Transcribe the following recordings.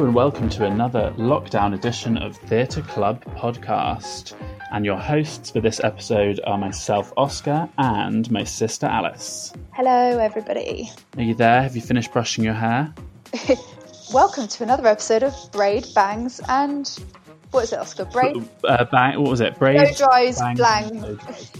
and welcome to another lockdown edition of Theatre Club Podcast. And your hosts for this episode are myself, Oscar, and my sister, Alice. Hello, everybody. Are you there? Have you finished brushing your hair? Welcome to another episode of Braid, Bangs, and what is it, Oscar? Braid, Uh, bang, what was it? Braid? blow dries, bang, blang. blow dries.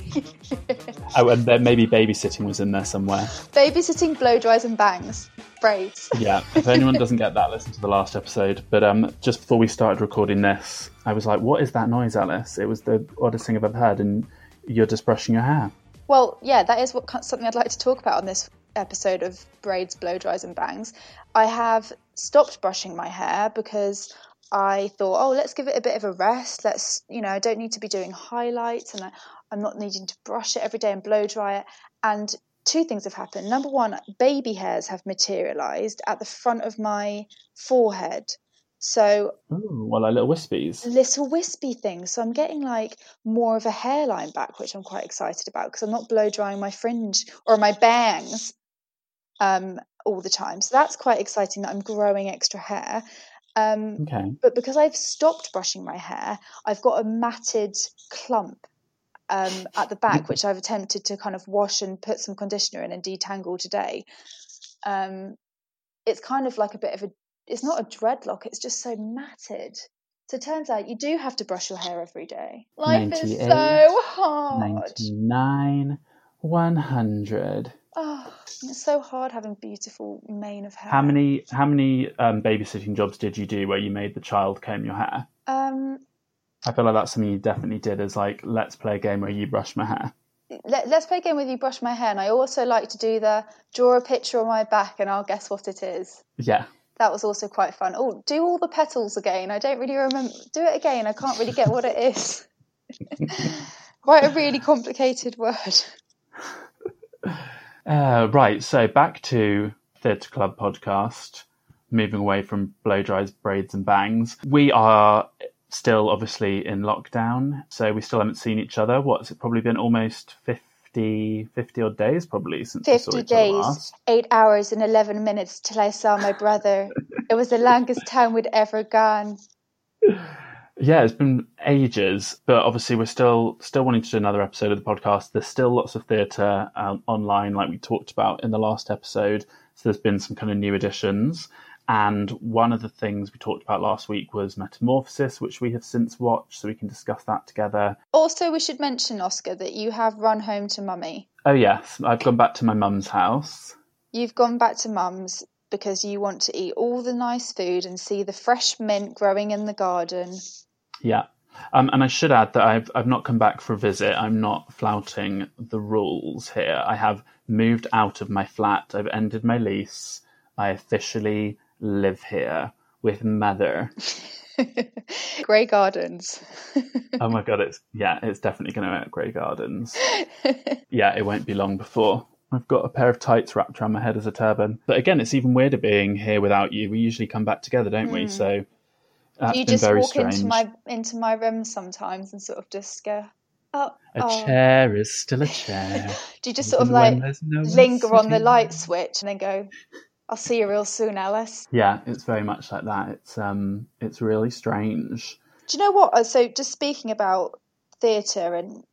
oh, and then maybe babysitting was in there somewhere. Babysitting, blow dries, and bangs. Braids. Yeah, if anyone doesn't get that, listen to the last episode. But um, just before we started recording this, I was like, what is that noise, Alice? It was the oddest thing I've ever heard, and you're just brushing your hair. Well, yeah, that is what something I'd like to talk about on this episode of Braids, Blow Dries, and Bangs. I have stopped brushing my hair because I thought, oh, let's give it a bit of a rest. Let's, you know, I don't need to be doing highlights and I, I'm not needing to brush it every day and blow dry it. And two things have happened. Number one, baby hairs have materialized at the front of my forehead. So Ooh, well, like little wispies. little wispy things. So I'm getting like more of a hairline back, which I'm quite excited about because I'm not blow drying my fringe or my bangs um, all the time. So that's quite exciting that I'm growing extra hair. Um, Okay. but because I've stopped brushing my hair, I've got a matted clump um, at the back, which I've attempted to kind of wash and put some conditioner in and detangle today. Um, it's kind of like a bit of a, it's not a dreadlock, it's just so matted. So it turns out you do have to brush your hair every day. Life is so hard. 99, 100. Oh, it's so hard having beautiful mane of hair. How many how many um, babysitting jobs did you do where you made the child comb your hair? Um, I feel like that's something you definitely did. Is like let's play a game where you brush my hair. let, let's play a game with you brush my hair and i also like to do the draw a picture on my back and i'll guess what it is Yeah, that was also quite fun oh do all the petals again i don't really remember do it again i can't really get what it is quite a really complicated word Uh, right, so back to Theatre Club podcast, moving away from blow dries, braids, and bangs. We are still obviously in lockdown, so we still haven't seen each other. What's it probably been almost 50, 50 odd days probably since we saw 50 each other days. 8 hours and 11 minutes till i saw my brother it was the longest time we'd ever gone Yeah, it's been ages, but obviously we're still still wanting to do another episode of the podcast. There's still lots of theatre um, online, like we talked about in the last episode. So there's been some kind of new additions, and one of the things we talked about last week was Metamorphosis, which we have since watched, so we can discuss that together. also we should mention oscar that you have run home to mummy Oh yes, I've gone back to my mum's house. You've gone back to mum's because you want to eat all the nice food and see the fresh mint growing in the garden. Yeah. Um, and I should add that I've I've not come back for a visit. I'm not flouting the rules here. I have moved out of my flat. I've ended my lease. I officially live here with mother. Grey Gardens. Oh my god, it's yeah, it's definitely going to at Grey Gardens. Yeah, it won't be long before. I've got a pair of tights wrapped around my head as a turban. But again, it's even weirder being here without you. We usually come back together, don't we? So that's you just walk strange. into my into my room sometimes and sort of just go, oh, A oh. chair is still a chair. Do you just sort of like no linger on the light switch and then go, I'll see you real soon, Alice? Yeah, it's very much like that. It's um, it's really strange. Do you know what? Uh, So, just speaking about theatre and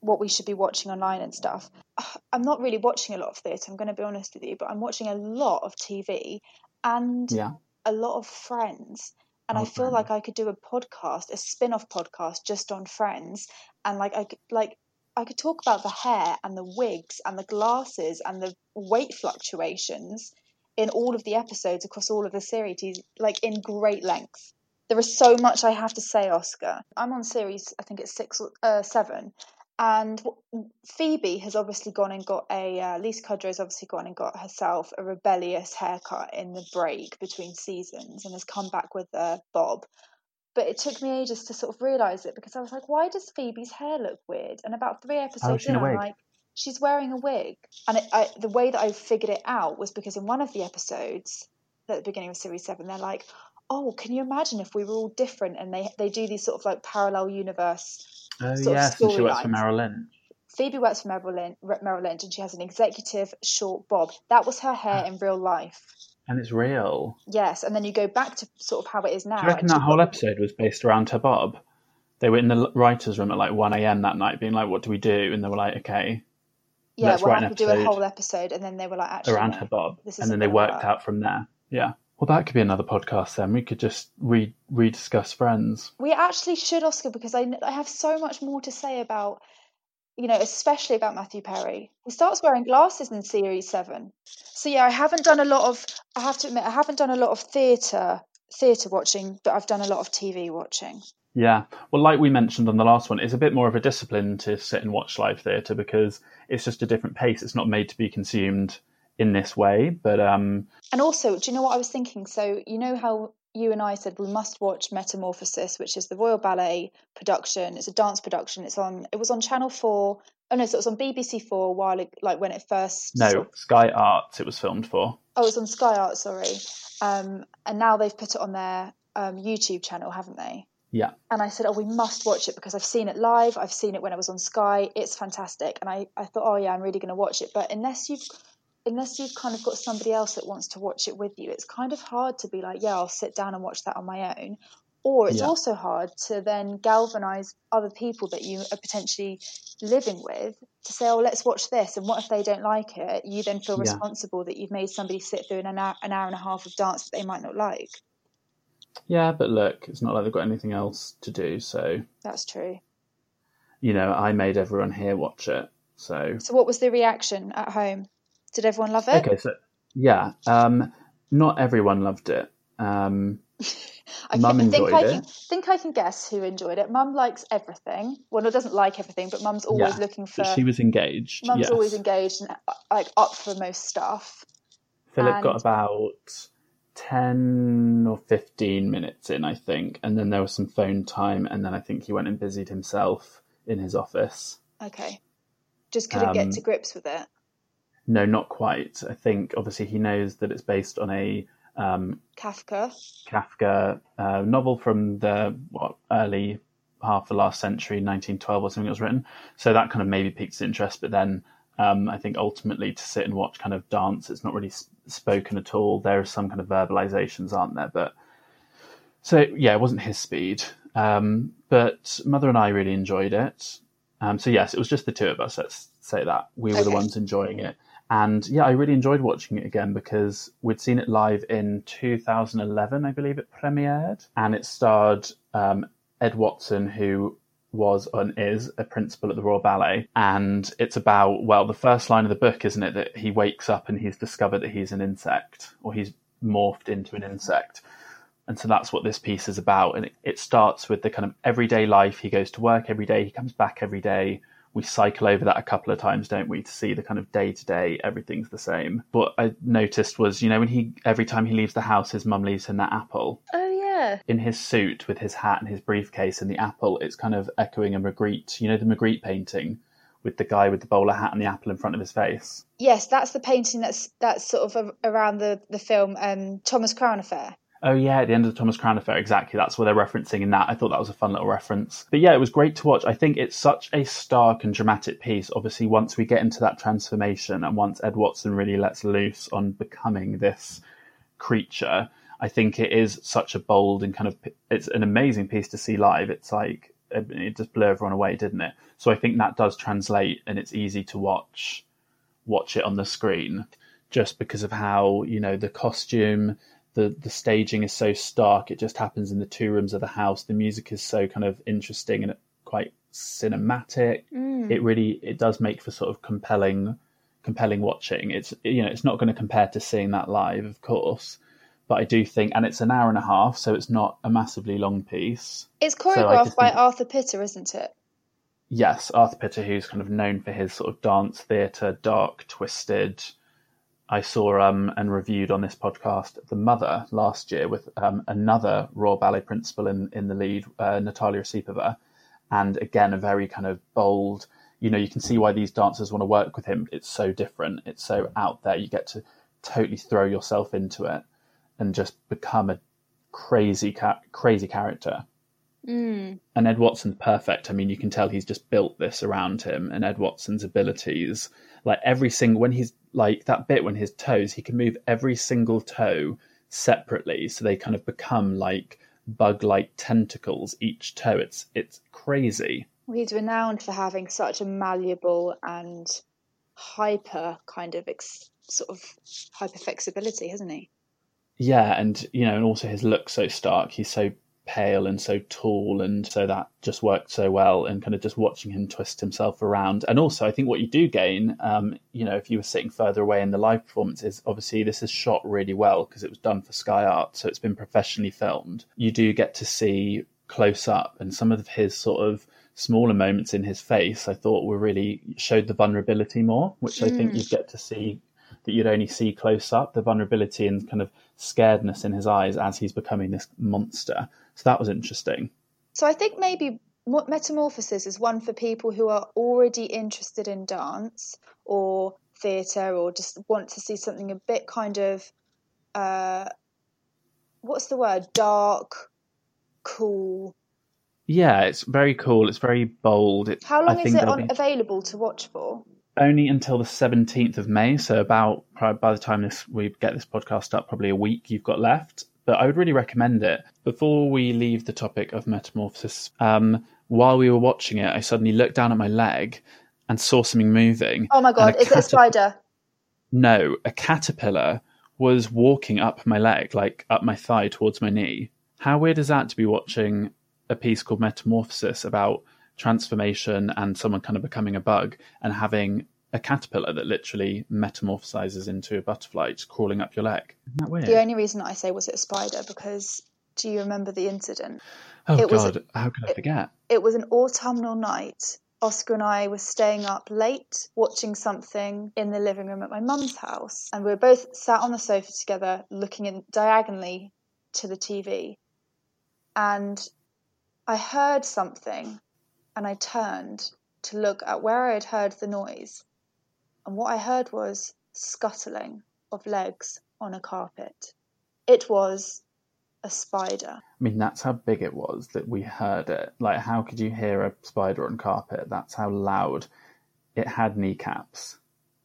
what we should be watching online and stuff, I'm not really watching a lot of theatre, I'm going to be honest with you, but I'm watching a lot of TV and Yeah, a lot of Friends. And Oh, I feel like I could do a podcast, a spin off podcast just on Friends. And like, I could, like, I could talk about the hair and the wigs and the glasses and the weight fluctuations in all of the episodes across all of the series, like in great length. There is so much I have to say, Oscar. I'm on series, I think it's six, or- uh, seven, and Phoebe has obviously gone and got a. Uh, Lisa Kudrow has obviously gone and got herself a rebellious haircut in the break between seasons, and has come back with a bob. But it took me ages to sort of realise it because I was like, why does Phoebe's hair look weird? And about three episodes in I'm like, she's wearing a wig. And it, I, the way that I figured it out was because in one of the episodes at the beginning of series seven, they're like, "Oh, can you imagine if we were all different?" And they they do these sort of like parallel universe. Oh yes, and she works for. Merrill Lynch. Phoebe works for Merrill Lynch, Merrill Lynch, and she has an executive short bob. That was her hair ah. in real life. And it's real. Yes, and then you go back to sort of how it is now. Do you reckon that whole got- episode was based around her Bob? They were in the writers' room at like one a.m. that night, being like, "What do we do?" And they were like, "Okay, Yeah, let's we'll write have to do a whole episode, and then they were like, actually, around no, her Bob," this and then they worked work. out from there. Yeah. Well, that could be another podcast. Then we could just re rediscuss Friends. We actually should, Oscar, because I, I have so much more to say about, you know, especially about Matthew Perry. He starts wearing glasses in series seven. So yeah, I haven't done a lot of. I have to admit, I haven't done a lot of theatre theatre watching, but I've done a lot of TV watching. Yeah. Well, like we mentioned on the last one, it's a bit more of a discipline to sit and watch live theatre because it's just a different pace. It's not made to be consumed in this way. But um, And also, do you know what I was thinking? So you know how you and I said we must watch Metamorphosis, which is the Royal Ballet production. It's a dance production. It's on. It was on Channel Four. Oh no, so it was on BBC Four while, ag- like when it first. no, sort of- Sky Arts it was filmed for. oh, it was on Sky Arts. Sorry. Um, and now they've put it on their um, YouTube channel, haven't they? Yeah. And I said, oh, we must watch it because I've seen it live. I've seen it when it was on Sky. It's fantastic. And I, I thought, oh yeah, I'm really going to watch it. But unless you've unless you've kind of got somebody else that wants to watch it with you, it's kind of hard to be like, yeah, I'll sit down and watch that on my own. Or it's Yeah. also hard to then galvanize other people that you are potentially living with to say, oh, let's watch this. And what if they don't like it? You then feel Yeah. responsible that you've made somebody sit through an hour, an hour and a half of dance that they might not like. Yeah, but look, it's not like they've got anything else to do. So That's true. you know, I made everyone here watch it. So So, what was the reaction at home? Did everyone love it? okay, so yeah, um, not everyone loved it. Um, I Mum can- think I enjoyed can it. think I can guess who enjoyed it. Mum likes everything. Well, no, doesn't like everything, but Mum's always Yeah, looking for. she was engaged. Mum's yes. always engaged and uh, like up for most stuff. Philip got about ten or fifteen minutes in, I think, and then there was some phone time, and then I think he went and busied himself in his office. Okay, just couldn't get Um, to grips with it. No, not quite. I think obviously he knows that it's based on a um, Kafka. Kafka uh, novel from the what early half of the last century, 1912 or something. It was written, so that kind of maybe piqued his interest. But then um, I think ultimately to sit and watch kind of dance, it's not really s- spoken at all. There are some kind of verbalizations, aren't there? But so yeah, it wasn't his speed. Um, but mother and I really enjoyed it. Um, so yes, it was just the two of us. Let's say that we were the ones enjoying it. And yeah, I really enjoyed watching it again because we'd seen it live in 2011, I believe it premiered, and it starred um, Ed Watson, who was and is a principal at the Royal Ballet. And it's about, well, the first line of the book, isn't it, that he wakes up and he's discovered that he's an insect or he's morphed into an insect. And so that's what this piece is about. And it, it starts with the kind of everyday life. He goes to work every day, he comes back every day. We cycle over that a couple of times, don't we, to see the kind of day to day, everything's the same. What I noticed was, you know, when he, every time he leaves the house, his mum leaves him that apple. Oh yeah. In his suit with his hat and his briefcase and the apple, it's kind of echoing a Magritte, you know, the Magritte painting with the guy with the bowler hat and the apple in front of his face. Yes, that's the painting that's that's sort of a, around the the film um, Thomas Crown Affair. Oh yeah, at the end of the Thomas Crown affair, exactly. That's what they're referencing in that. I thought that was a fun little reference. But yeah, it was great to watch. I think it's such a stark and dramatic piece. Obviously, once we get into that transformation and once Ed Watson really lets loose on becoming this creature, I think it is such a bold and kind of it's an amazing piece to see live. It's like it just blew everyone away, didn't it? So I think that does translate, and it's easy to watch watch it on the screen just because of how you know the costume the the staging is so stark it just happens in the two rooms of the house the music is so kind of interesting and quite cinematic mm. it really it does make for sort of compelling compelling watching it's you know it's not going to compare to seeing that live of course but i do think and it's an hour and a half so it's not a massively long piece It's choreographed just by think- Arthur Pita, isn't it? yes, Arthur Pita, who's kind of known for his sort of dance theatre, dark, twisted. I saw um, and reviewed on this podcast The Mother last year with um, another Royal Ballet principal in, in the lead, uh, Natalia Osipova, and again a very kind of bold. You know, you can see why these dancers want to work with him. It's so different. It's so out there. You get to totally throw yourself into it and just become a crazy, ca- crazy character Mm. and Ed Watson's perfect. I mean, you can tell he's just built this around him, and Ed Watson's abilities, like every single when he's like that bit when his toes, he can move every single toe separately, so they kind of become like bug-like tentacles each toe. It's it's crazy. Well, he's renowned for having such a malleable and hyper kind of ex- sort of hyper flexibility, hasn't he? Yeah, and you know, and also his look so stark. He's so pale and so tall, and so that just worked so well. And kind of just watching him twist himself around, and also I think what you do gain, um, you know, if you were sitting further away in the live performance, is obviously this is shot really well because it was done for Sky Art, so it's been professionally filmed. You do get to see close up, and some of his sort of smaller moments in his face, I thought were really showed the vulnerability more, which I think Mm. you get to see that you'd only see close up the vulnerability and kind of scaredness in his eyes as he's becoming this monster. So that was interesting. So I think maybe Metamorphosis is one for people who are already interested in dance or theatre or just want to see something a bit kind of uh, what's the word dark, cool. Yeah, it's very cool. It's very bold. It, How long is it on, be- available to watch for? only until the 17th of May. So about by the time this we get this podcast up, probably a week you've got left. But I would really recommend it. Before we leave the topic of metamorphosis, um, while we were watching it, I suddenly looked down at my leg and saw something moving. Oh my god, is it a spider? No, a caterpillar was walking up my leg, like up my thigh towards my knee. How weird is that to be watching a piece called Metamorphosis about transformation and someone kind of becoming a bug and having a caterpillar that literally metamorphosizes into a butterfly just crawling up your leg? Isn't that weird? The only reason I say was it a spider because do you remember the incident? oh, it was- God. How could I forget? It was an autumnal night. Oscar and I were staying up late watching something in the living room at my mum's house. And we were both sat on the sofa together looking in diagonally to the TV. And I heard something and I turned to look at where I had heard the noise. And what I heard was scuttling of legs on a carpet. It was a spider. I mean, that's how big it was that we heard it. Like, how could you hear a spider on carpet? That's how loud it had kneecaps.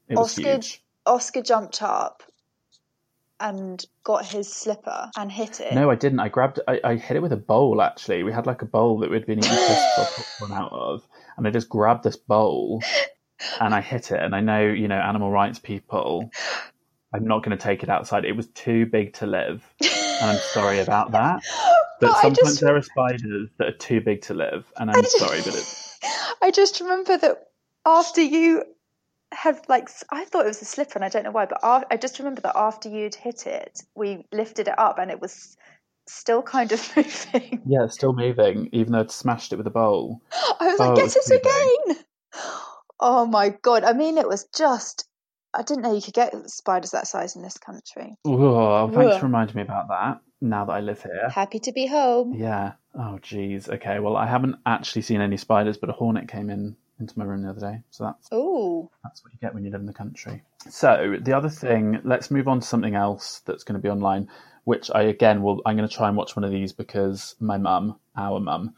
It was Oscar- huge. Oscar jumped up and got his slipper and hit it. No, I didn't. I grabbed. I, I hit it with a bowl. Actually, we had like a bowl that we'd been eating crisps or popcorn out of, and I just grabbed this bowl and I hit it. And I know, you know, animal rights people. I'm not going to take it outside. It was too big to live, and I'm sorry about that. But, But sometimes just- there are spiders that are too big to live, and I'm just- sorry, but it's I just remember that after you had like I thought it was a slipper and I don't know why, but I just remember that after you'd hit it, we lifted it up and it was still kind of moving. yeah, still moving, even though I'd smashed it with a bowl. I was Oh, like, get it again. Oh my god! I mean, it was just. I didn't know you could get spiders that size in this country. Whoa, thanks Ugh. for reminding me about that. Now that I live here. Happy to be home. Yeah. Oh, geez. Okay. Well, I haven't actually seen any spiders, but a hornet came in into my room the other day. So that's Ooh, that's what you get when you live in the country. So the other thing, let's move on to something else that's going to be online, which I again will. I'm going to try and watch one of these because my mum, our mum,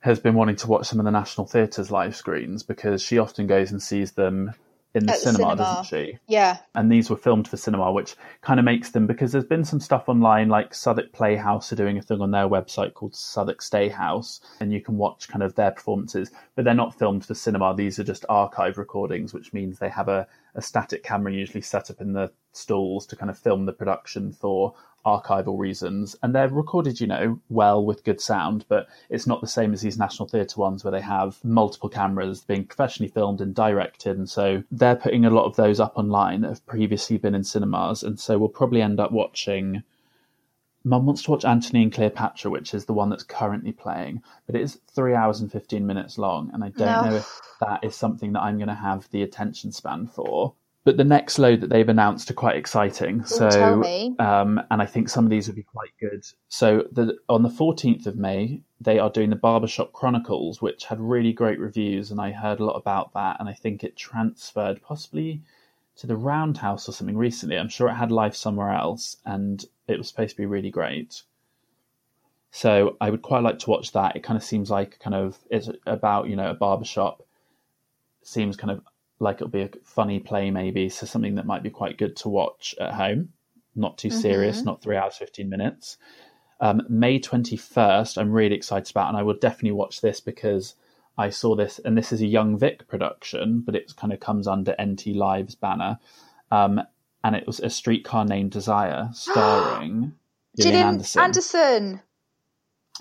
has been wanting to watch some of the National Theatre's live screens because she often goes and sees them in the At the cinema, cinema. doesn't she? yeah. and these were filmed for cinema, which kind of makes them because there's been some stuff online, like Southwark Playhouse are doing a thing on their website called Southwark Stay House, and you can watch kind of their performances, but they're not filmed for cinema. These are just archive recordings, which means they have a, a static camera usually set up in the stalls to kind of film the production for archival reasons. And they're recorded you know well with good sound but it's not the same as these national theatre ones where they have multiple cameras being professionally filmed and directed. And so they're putting a lot of those up online that have previously been in cinemas. And so we'll probably end up watching Mum wants to watch Antony and Cleopatra, which is the one that's currently playing, but it is three hours and 15 minutes long, and I don't No. know if that is something that I'm going to have the attention span for. But the next load that they've announced are quite exciting. so, tell me. Um, and I think some of these would be quite good. So, the, on the 14th of May, they are doing the Barbershop Chronicles, which had really great reviews, and I heard a lot about that. And I think it transferred possibly to the Roundhouse or something recently. I'm sure it had life somewhere else, and it was supposed to be really great. So I would quite like to watch that. It kind of seems like kind of it's about you know a barbershop. Seems kind of like it'll be a funny play maybe, so something that might be quite good to watch at home. Not too serious, Mhm. not three hours fifteen minutes. Um, May twenty first, I'm really excited about, and I will definitely watch this because I saw this, and this is a Young Vic production, but it kind of comes under NT Live's banner, um, and it was a streetcar named Desire, starring Gillian, Anderson. Anderson.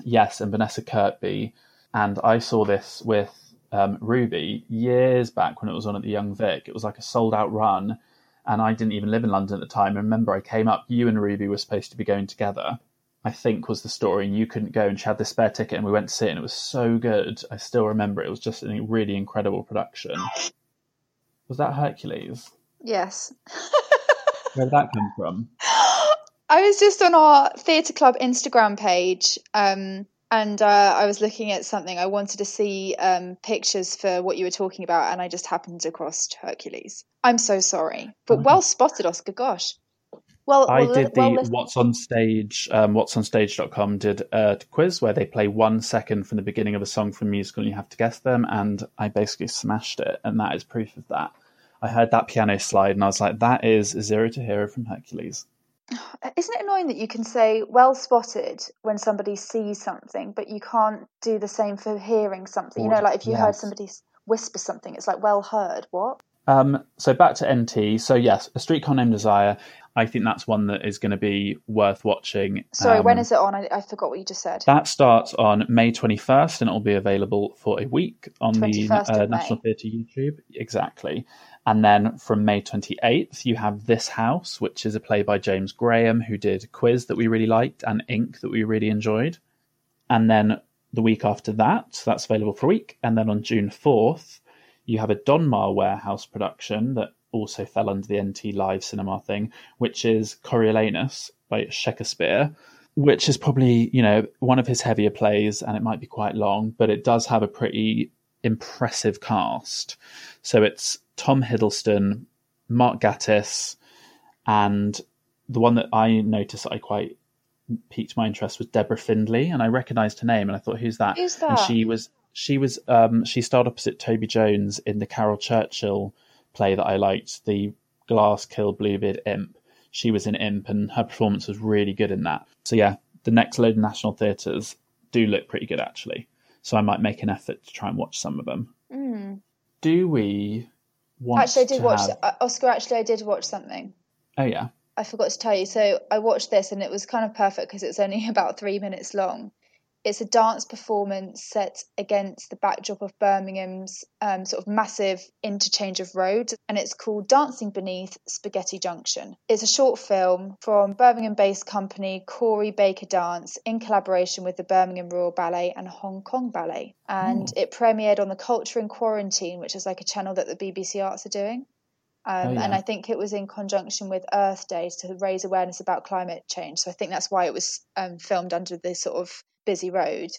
Yes, and Vanessa Kirby. And I saw this with um, Ruby years back when it was on at the Young Vic. It was like a sold out run, and I didn't even live in London at the time. I remember I came up, you and Ruby were supposed to be going together, I think was the story, and you couldn't go, and she had this spare ticket, and we went to see it, and it was so good. I still remember it. It was just a really incredible production. Was that Hercules? Yes. Where did that come from? I was just on our theatre club Instagram page, um, and uh, I was looking at something. I wanted to see um, pictures for what you were talking about, and I just happened across Hercules. I'm so sorry, but Oh. well spotted, Oscar. Gosh. Well, I well, did the listen- What's on Stage, um, whatsonstage.com did a quiz where they play one second from the beginning of a song from a musical and you have to guess them. And I basically smashed it. And that is proof of that. I heard that piano slide and I was like, that is Zero to Hero from Hercules. Isn't it annoying that you can say well spotted when somebody sees something, but you can't do the same for hearing something? You know, like if you heard somebody whisper something, it's like well heard. What? Um, so back to NT. So, yes, A Streetcar Named Desire. I think that's one that is going to be worth watching. Sorry, when Um, is it on? I, I forgot what you just said. That starts on May 21st and it will be available for a week on the uh, National Theatre YouTube. Exactly. And then from May 28th, you have This House, which is a play by James Graham, who did Quiz that we really liked and Ink that we really enjoyed. And then the week after that, that's available for a week. And then on June 4th, you have a Donmar Warehouse production that also fell under the NT Live cinema thing, which is Coriolanus by Shakespeare, which is probably, you know, one of his heavier plays and it might be quite long, but it does have a pretty impressive cast. So it's Tom Hiddleston, Mark Gatiss, and the one that I noticed that I quite piqued my interest was Deborah Findlay, and I recognised her name and I thought, who's that? Who's and she was she was um she starred opposite Toby Jones in the Caryl Churchill play that I liked, the Glass Kill Bluebeard Imp. She was in Imp and her performance was really good in that. So yeah, the next load of national theatres do look pretty good actually. So I might make an effort to try and watch some of them. Mm. Do we want Actually, I did to watch have- uh, Oscar. Actually, I did watch something. Oh yeah. I forgot to tell you. So I watched this, and it was kind of perfect because it's only about three minutes long. It's a dance performance set against the backdrop of Birmingham's um, sort of massive interchange of roads, and it's called Dancing Beneath Spaghetti Junction. It's a short film from Birmingham based company Corey Baker Dance in collaboration with the Birmingham Royal Ballet and Hong Kong Ballet. And it premiered on the Culture in Quarantine, which is like a channel that the BBC Arts are doing. Um, Oh, yeah. And I think it was in conjunction with Earth Day to raise awareness about climate change. So I think that's why it was um, filmed under this sort of busy road.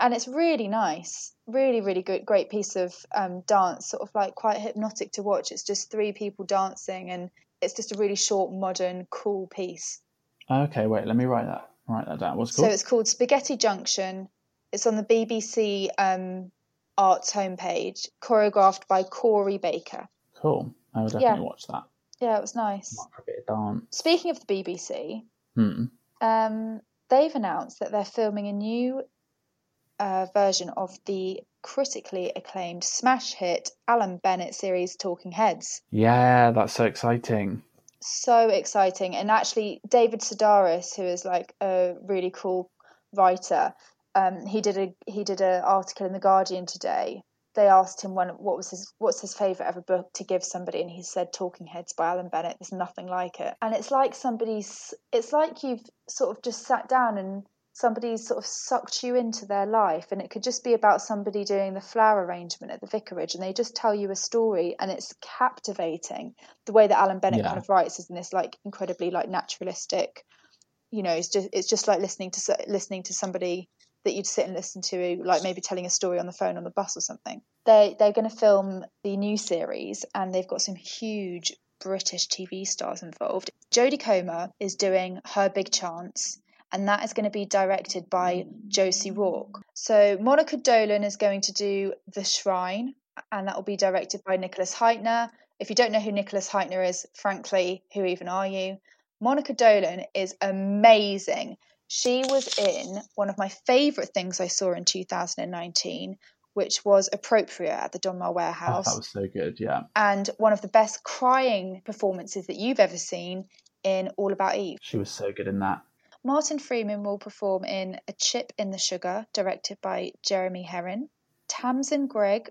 And it's really nice, really, really good, great piece of um, dance, sort of like quite hypnotic to watch. It's just three people dancing, and it's just a really short, modern, cool piece. Okay, wait, let me write that write that down. What's it So it's called Spaghetti Junction. It's on the BBC um, Arts homepage, choreographed by Corey Baker. Cool. I Yeah. definitely watch that. Yeah, it was nice. A bit of dance. Speaking of the BBC, Hmm. um, they've announced that they're filming a new uh, version of the critically acclaimed smash hit Alan Bennett series Talking Heads. Yeah, that's so exciting. So exciting. And actually, David Sedaris, who is like a really cool writer, um, he did a he did an article in the Guardian today. They asked him when what was his what's his favorite ever book to give somebody, and he said Talking Heads by Alan Bennett. There's nothing like it, and it's like somebody's. It's like you've sort of just sat down and somebody's sort of sucked you into their life, and it could just be about somebody doing the flower arrangement at the vicarage, and they just tell you a story, and it's captivating. The way that Alan Bennett Yeah. kind of writes is in this like incredibly like naturalistic. You know, it's just it's just like listening to listening to somebody that you'd sit and listen to, like maybe telling a story on the phone on the bus or something. They they're going to film the new series, and they've got some huge British TV stars involved. Jodie Comer is doing her big chance, and that is going to be directed by Josie Rourke. So Monica Dolan is going to do The Shrine, and that will be directed by Nicholas Hytner. If you don't know who Nicholas Hytner is, frankly, who even are you? Monica Dolan is amazing. She was in one of my favourite things I saw in 2019, which was Appropriate at the Donmar Oh, Warehouse, that was so good. Yeah, and one of the best crying performances that you've ever seen in All About Eve. she was so good in that. Martin Freeman will perform in A Chip in the Sugar, directed by Jeremy Herrin. Tamsin Greig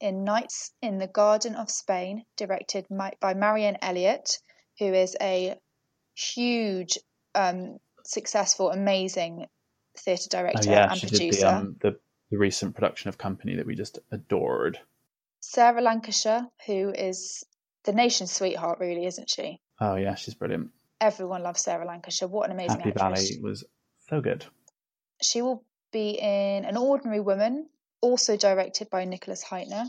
in Nights in the Garden of Spain, directed by Marianne Elliott, who is a huge, um, successful, amazing theatre Oh director yeah, and she producer. did the um the, the recent production of Company that we just adored. Sarah Lancashire, who is the nation's sweetheart, really, isn't she? Oh yeah, she's brilliant. Everyone loves Sarah Lancashire. What an amazing Happy actress. Valley was so good. She will be in An Ordinary Woman, also directed by Nicholas Hytner.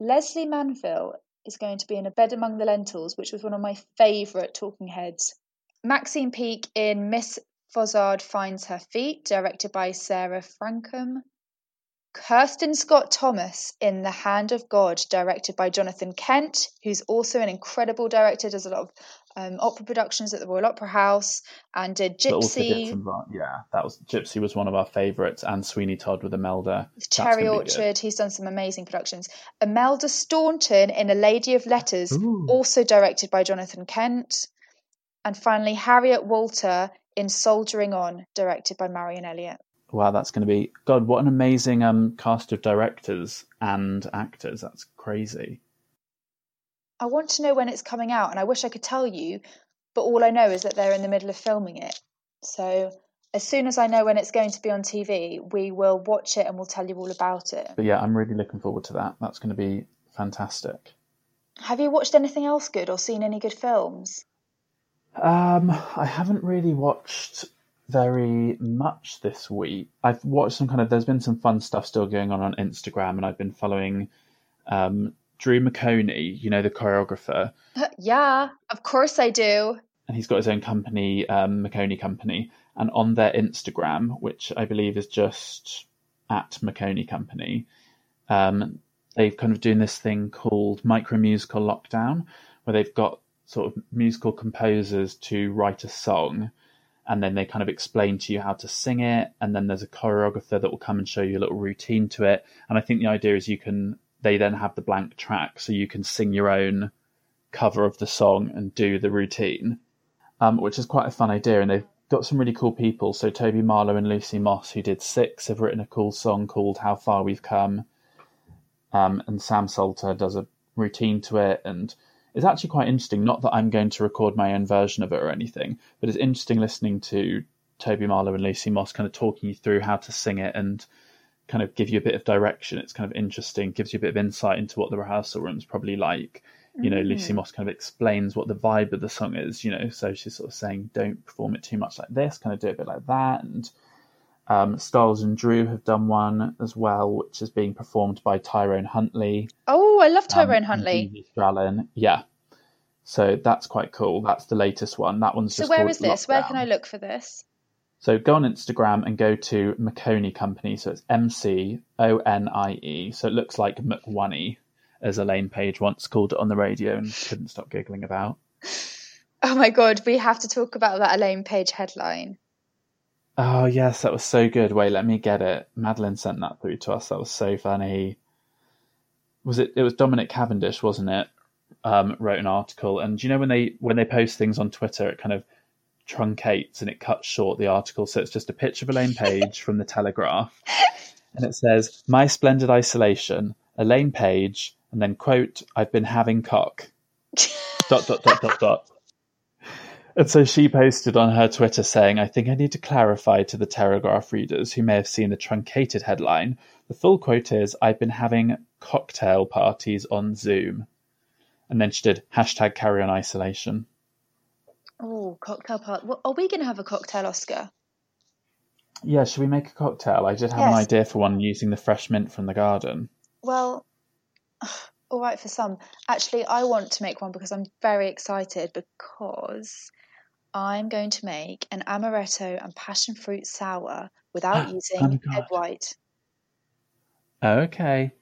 Lesley Manville is going to be in A Bed Among the Lentils, which was one of my favourite talking heads. Maxine Peake in Miss Fozzard Finds Her Feet, directed by Sarah Frankcom. Kristin Scott Thomas in The Hand of God, directed by Jonathan Kent, who's also an incredible director, does a lot of um, opera productions at the Royal Opera House, and did But also did Gypsy. yeah, that was Gypsy was one of our favourites, and Sweeney Todd with Imelda. Cherry gonna be good. Orchard. He's done some amazing productions. Imelda Staunton in A Lady of Letters, Ooh. also directed by Jonathan Kent. And finally, Harriet Walter in Soldiering On, directed by Marianne Elliott. Wow, that's going to be God. What an amazing um cast of directors and actors. That's crazy. I want to know when it's coming out, and I wish I could tell you, but all I know is that they're in the middle of filming it. So as soon as I know when it's going to be on TV, we will watch it and we'll tell you all about it. But yeah, I'm really looking forward to that. That's going to be fantastic. Have you watched anything else good or seen any good films? Um, I haven't really watched very much this week. I've watched some kind of. There's been some fun stuff still going on on Instagram, and I've been following um, Drew McOnie. You know the choreographer, yeah, of course I do. and he's got his own company, um, McOnie Company, and on their Instagram, which I believe is just at McOnie Company, um, they've kind of doing this thing called micro musical lockdown, where they've got sort of musical composers to write a song, and then they kind of explain to you how to sing it, and then there's a choreographer that will come and show you a little routine to it, and I think the idea is you can they then have the blank track, so you can sing your own cover of the song and do the routine um, which is quite a fun idea. And they've got some really cool people. So Toby Marlowe and Lucy Moss, who did Six, have written a cool song called "How Far We've Come," um, and Sam Salter does a routine to it, and it's actually quite interesting. Not that I'm going to record my own version of it or anything, but it's interesting listening to Toby Marlowe and Lucy Moss kind of talking you through how to sing it and kind of give you a bit of direction. It's kind of interesting, gives you a bit of insight into what the rehearsal room's probably like you know, Lucy mm. Moss kind of explains what the vibe of the song is, you know, so she's sort of saying, don't perform it too much like this, kind of do it a bit like that. And um, Stiles and Drewe have done one as well, which is being performed by Tyrone Huntley. Oh, I love um, Tyrone and Huntley. Strallen. Yeah. So that's quite cool. That's the latest one. That one's So just where called is this? Where can I look for this? So go on Instagram and go to McOnie Company. So it's M C O N I E. So it looks like McOney, as Elaine Paige once called it on the radio and couldn't stop giggling about. Oh my god, we have to talk about that Elaine Paige headline. Oh yes, that was so good. Wait, let me get it. Madeline sent that through to us. That was so funny. Was it? It was Dominic Cavendish, wasn't it? Um, wrote an article, and you know when they when they post things on Twitter, it kind of truncates and it cuts short the article, so it's just a picture of Elaine Paige from the Telegraph, and it says, "My splendid isolation, Elaine Paige," and then quote, "I've been having cock." dot dot dot dot dot. And so she posted on her Twitter saying, I think I need to clarify to the Telegraph readers who may have seen the truncated headline. The full quote is, I've been having cocktail parties on Zoom. And then she did hashtag carry on isolation. Oh, cocktail part. Well, are we going to have a cocktail Oscar? Yeah, should we make a cocktail? I did have an idea for one using the fresh mint from the garden. Well, all right for some. Actually, I want to make one because I'm very excited because I'm going to make an amaretto and passion fruit sour without Oh using egg white. Okay.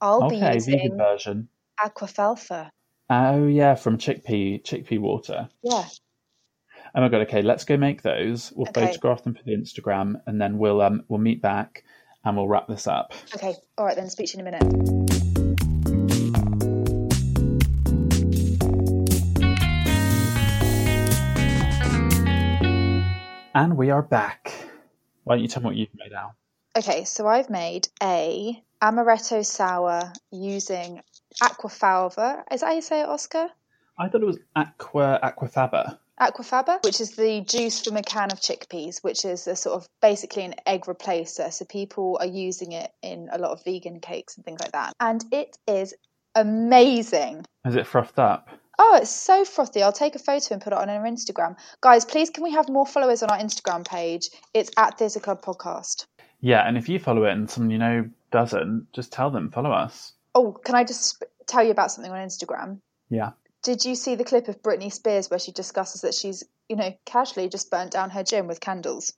I'll be okay, using vegan version. aquafalfa. Oh yeah, from chickpea chickpea water. Yeah. Oh my god. Okay, let's go make those. We'll Okay. photograph them for the Instagram, and then we'll um we'll meet back and we'll wrap this up. Okay. All right then. Speak to you in a minute. And we are back. Why don't you tell me what you've made out? Okay, so I've made a amaretto sour using aquafalva. Is that how you say it, Oscar? I thought it was aqua aquafaba. Aquafaba, which is the juice from a can of chickpeas, which is a sort of basically an egg replacer. So people are using it in a lot of vegan cakes and things like that. And it is amazing. Is it frothed up? Oh, it's so frothy. I'll take a photo and put it on our Instagram. Guys, please can we have more followers on our Instagram page? It's at Theatre Club Podcast. Yeah, and if you follow it and someone you know doesn't, just tell them follow us. Oh, can I just tell you about something on Instagram? Yeah. Did you see the clip of Britney Spears where she discusses that she's, you know, casually just burnt down her gym with candles?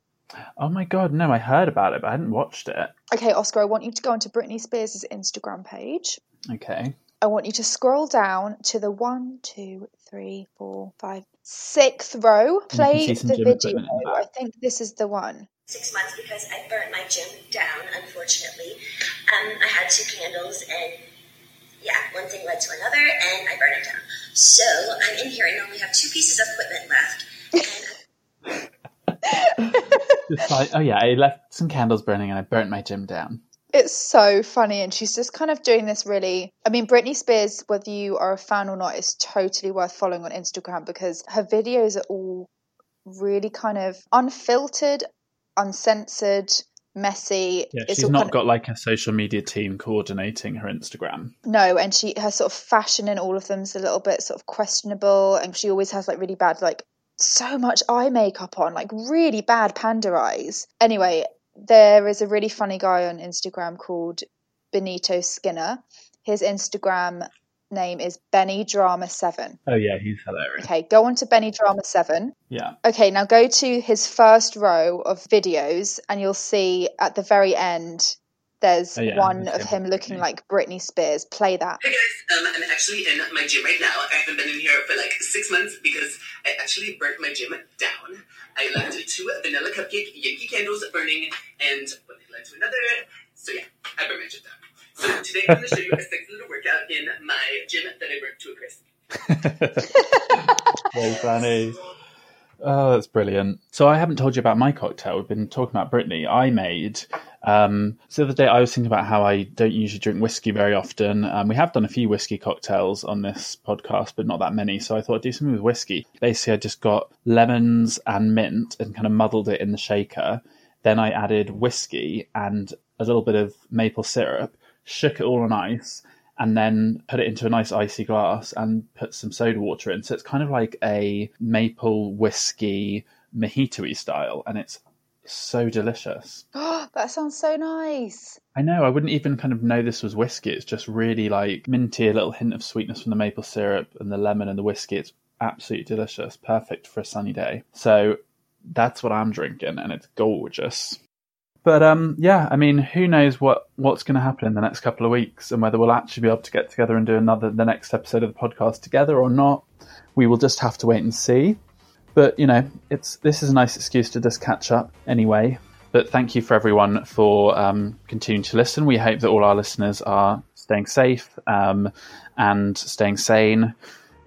Oh my god, no, I heard about it, but I hadn't watched it. Okay, Oscar, I want you to go onto Britney Spears' Instagram page. Okay. I want you to scroll down to the one, two, three, four, five, sixth row. Play the video. equipment in the I think this is the one. six months because I burnt my gym down, unfortunately. Um, I had two candles, and yeah, one thing led to another, and I burned it down. So I'm in here and only have two pieces of equipment left. And Just like, oh yeah, I left some candles burning and I burnt my gym down. It's so funny, and she's just kind of doing this really. I mean, Britney Spears, whether you are a fan or not, is totally worth following on Instagram because her videos are all really kind of unfiltered, uncensored, messy. Yeah, It's she's not kind of- got like a social media team coordinating her Instagram. No, and she her sort of fashion in all of them is a little bit sort of questionable, and she always has like really bad like so much eye makeup on, like really bad panda eyes. Anyway, there is a really funny guy on Instagram called Benito Skinner. His Instagram name is Benny Drama Seven. Oh yeah, he's hilarious. Okay, go on to Benny Drama Seven. Yeah. Okay, now go to his first row of videos, and you'll see at the very end there's Oh, yeah, one of see him Britney. looking like Britney Spears. Play that. Hey guys, um, I'm actually in my gym right now. I haven't been in here for like six months because I actually burnt my gym down. I left two vanilla cupcake Yankee candles burning, and one led to another. So yeah, I burned my gym down. So today I'm going to show you a sexy little workout in my gym that I burnt to a crisp. Very funny. Oh, that's brilliant. So I haven't told you about my cocktail. We've been talking about Britney. I made. Um, so the other day I was thinking about how I don't usually drink whiskey very often. Um, we have done a few whiskey cocktails on this podcast, but not that many. So I thought I'd do something with whiskey. Basically, I just got lemons and mint and kind of muddled it in the shaker. Then I added whiskey and a little bit of maple syrup, shook it all on ice, and then put it into a nice icy glass and put some soda water in. So it's kind of like a maple whiskey mojito style, and it's so delicious. Oh, that sounds so nice. I know, I wouldn't even kind of know this was whiskey. It's just really like minty, a little hint of sweetness from the maple syrup and the lemon and the whiskey. It's absolutely delicious, perfect for a sunny day. So that's what I'm drinking, and it's gorgeous. But um, yeah, I mean, who knows what what's going to happen in the next couple of weeks, and whether we'll actually be able to get together and do another the next episode of the podcast together or not. We will just have to wait and see. But you know, it's this is a nice excuse to just catch up anyway. But thank you for everyone for um, continuing to listen. We hope that all our listeners are staying safe um, and staying sane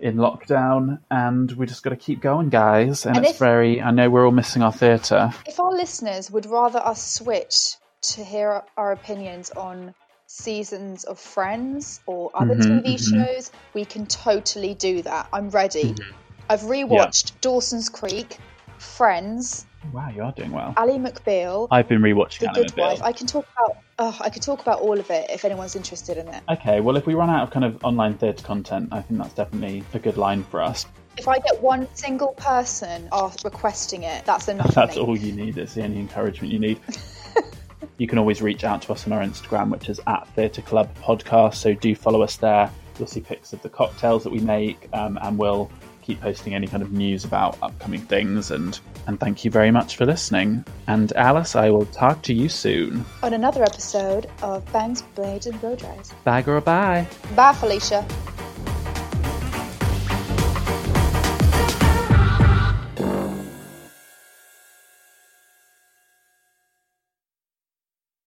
in lockdown, and we just got to keep going, guys. And, And it's if- very. I know we're all missing our theatre. If our listeners would rather us switch to hear our opinions on seasons of Friends or other Mhm, TV mhm. shows, we can totally do that. I'm ready. Mm-hmm. I've rewatched Dawson's Creek, Friends, Wow, you are doing well. Ally McBeal, I've been rewatching The Ally Good McBeal. Wife. I can talk about. Oh, I could talk about all of it if anyone's interested in it. Okay, well, if we run out of kind of online theatre content, I think that's definitely a good line for us. If I get one single person ask, requesting it, that's enough. That's all you need. It's the only encouragement you need. you can always reach out to us on our Instagram, which is at Theatre Club Podcast. So do follow us there. You'll see pics of the cocktails that we make, um, and we'll keep posting any kind of news about upcoming things. And and thank you very much for listening. And Alice, I will talk to you soon. On another episode of Bangs, Blades, and Blow Dries. Bye, girl. Bye. Bye, Felicia.